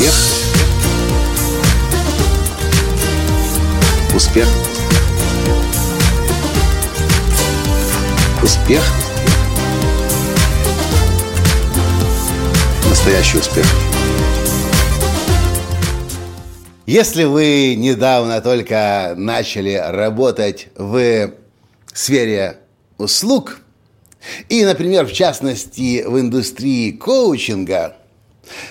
Успех. Успех. Успех. Настоящий успех. Если вы недавно только начали работать в сфере услуг, и, например, в частности, в индустрии коучинга,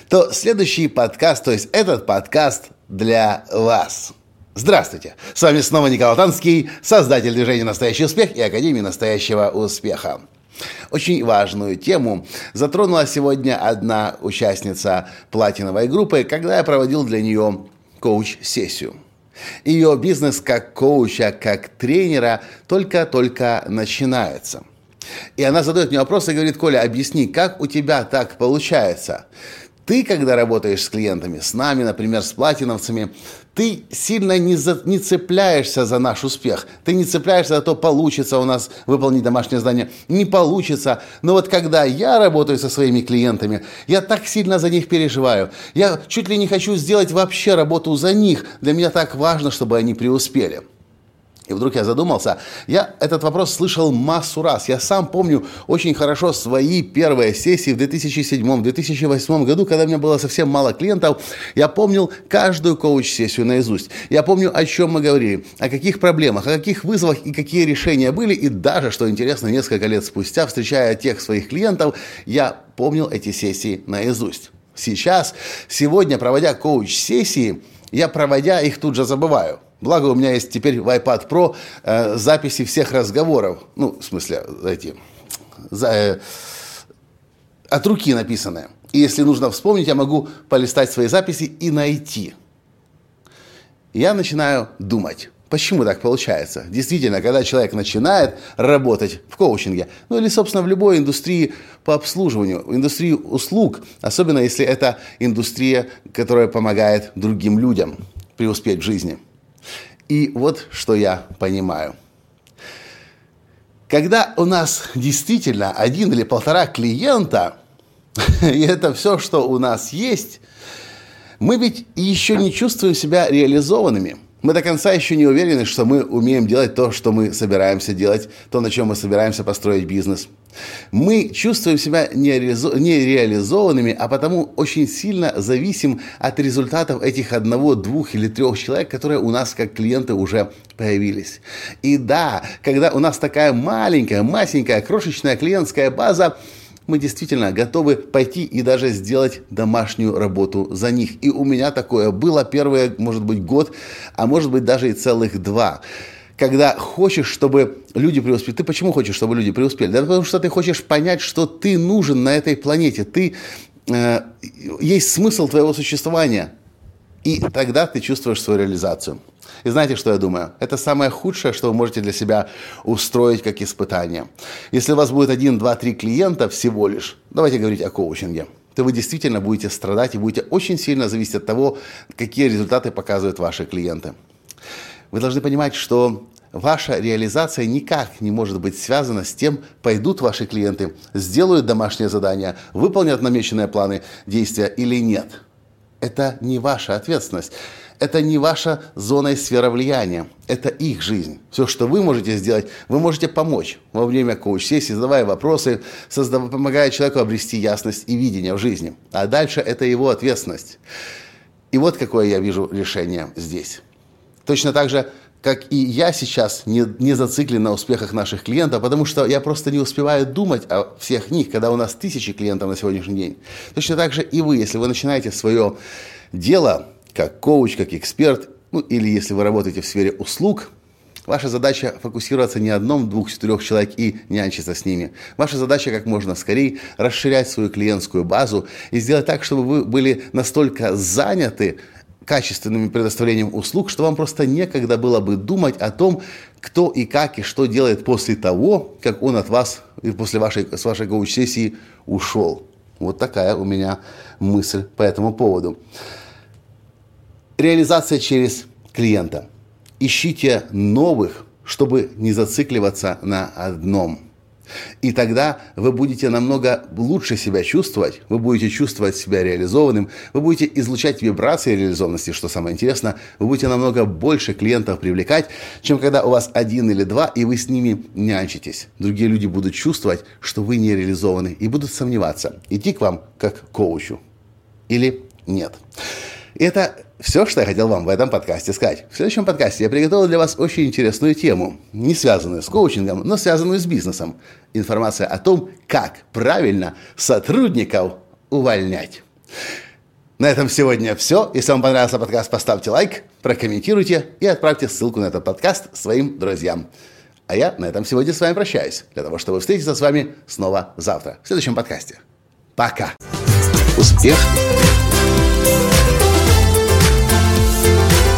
то следующий подкаст, то есть этот подкаст для вас. Здравствуйте! С вами снова Николай Танский, создатель движения «Настоящий успех» и Академии «Настоящего успеха». Очень важную тему затронула сегодня одна участница платиновой группы, когда я проводил для нее коуч-сессию. Ее бизнес как коуча, как тренера только-только начинается. И она задает мне вопрос и говорит, Коля, объясни, как у тебя так получается? Ты, когда работаешь с клиентами, с нами, например, с платиновцами, ты сильно не, за, не цепляешься за наш успех. Ты не цепляешься за то, получится у нас выполнить домашнее задание, не получится. Но вот когда я работаю со своими клиентами, я так сильно за них переживаю. Я чуть ли не хочу сделать вообще работу за них. Для меня так важно, чтобы они преуспели. И вдруг я задумался, я этот вопрос слышал массу раз. Я сам помню очень хорошо свои первые сессии в 2007-2008 году, когда у меня было совсем мало клиентов. Я помнил каждую коуч-сессию наизусть. Я помню, о чем мы говорили, о каких проблемах, о каких вызовах и какие решения были. И даже, что интересно, несколько лет спустя, встречая тех своих клиентов, я помнил эти сессии наизусть. Сейчас, сегодня, проводя коуч-сессии, я, проводя их, тут же забываю – Благо у меня есть теперь в iPad Pro э, записи всех разговоров. Ну, в смысле, эти... За, э, от руки написанные. И если нужно вспомнить, я могу полистать свои записи и найти. Я начинаю думать. Почему так получается? Действительно, когда человек начинает работать в коучинге, ну или, собственно, в любой индустрии по обслуживанию, индустрии услуг, особенно если это индустрия, которая помогает другим людям преуспеть в жизни – и вот что я понимаю. Когда у нас действительно один или полтора клиента, и это все, что у нас есть, мы ведь еще не чувствуем себя реализованными – мы до конца еще не уверены, что мы умеем делать то, что мы собираемся делать, то, на чем мы собираемся построить бизнес. Мы чувствуем себя нереализованными, а потому очень сильно зависим от результатов этих одного, двух или трех человек, которые у нас как клиенты уже появились. И да, когда у нас такая маленькая, масенькая, крошечная клиентская база, мы действительно готовы пойти и даже сделать домашнюю работу за них. И у меня такое было первое, может быть, год, а может быть даже и целых два когда хочешь, чтобы люди преуспели. Ты почему хочешь, чтобы люди преуспели? Да потому что ты хочешь понять, что ты нужен на этой планете. Ты, э, есть смысл твоего существования. И тогда ты чувствуешь свою реализацию. И знаете, что я думаю? Это самое худшее, что вы можете для себя устроить как испытание. Если у вас будет один, два, три клиента всего лишь, давайте говорить о коучинге, то вы действительно будете страдать и будете очень сильно зависеть от того, какие результаты показывают ваши клиенты. Вы должны понимать, что ваша реализация никак не может быть связана с тем, пойдут ваши клиенты, сделают домашнее задание, выполнят намеченные планы действия или нет. Это не ваша ответственность это не ваша зона и сфера влияния, это их жизнь. Все, что вы можете сделать, вы можете помочь во время коуч-сессии, задавая вопросы, создав, помогая человеку обрести ясность и видение в жизни. А дальше это его ответственность. И вот какое я вижу решение здесь. Точно так же, как и я сейчас не, не зациклен на успехах наших клиентов, потому что я просто не успеваю думать о всех них, когда у нас тысячи клиентов на сегодняшний день. Точно так же и вы, если вы начинаете свое дело как коуч, как эксперт, ну или если вы работаете в сфере услуг, ваша задача фокусироваться не одном, двух, четырех человек и нянчиться с ними. Ваша задача как можно скорее расширять свою клиентскую базу и сделать так, чтобы вы были настолько заняты качественным предоставлением услуг, что вам просто некогда было бы думать о том, кто и как и что делает после того, как он от вас и после вашей, с вашей коуч-сессии ушел. Вот такая у меня мысль по этому поводу. Реализация через клиента. Ищите новых, чтобы не зацикливаться на одном. И тогда вы будете намного лучше себя чувствовать, вы будете чувствовать себя реализованным, вы будете излучать вибрации реализованности, что самое интересное, вы будете намного больше клиентов привлекать, чем когда у вас один или два, и вы с ними нянчитесь. Другие люди будут чувствовать, что вы не реализованы, и будут сомневаться, идти к вам как к коучу или нет. Это все, что я хотел вам в этом подкасте сказать. В следующем подкасте я приготовил для вас очень интересную тему, не связанную с коучингом, но связанную с бизнесом. Информация о том, как правильно сотрудников увольнять. На этом сегодня все. Если вам понравился подкаст, поставьте лайк, прокомментируйте и отправьте ссылку на этот подкаст своим друзьям. А я на этом сегодня с вами прощаюсь, для того, чтобы встретиться с вами снова завтра, в следующем подкасте. Пока! Успех!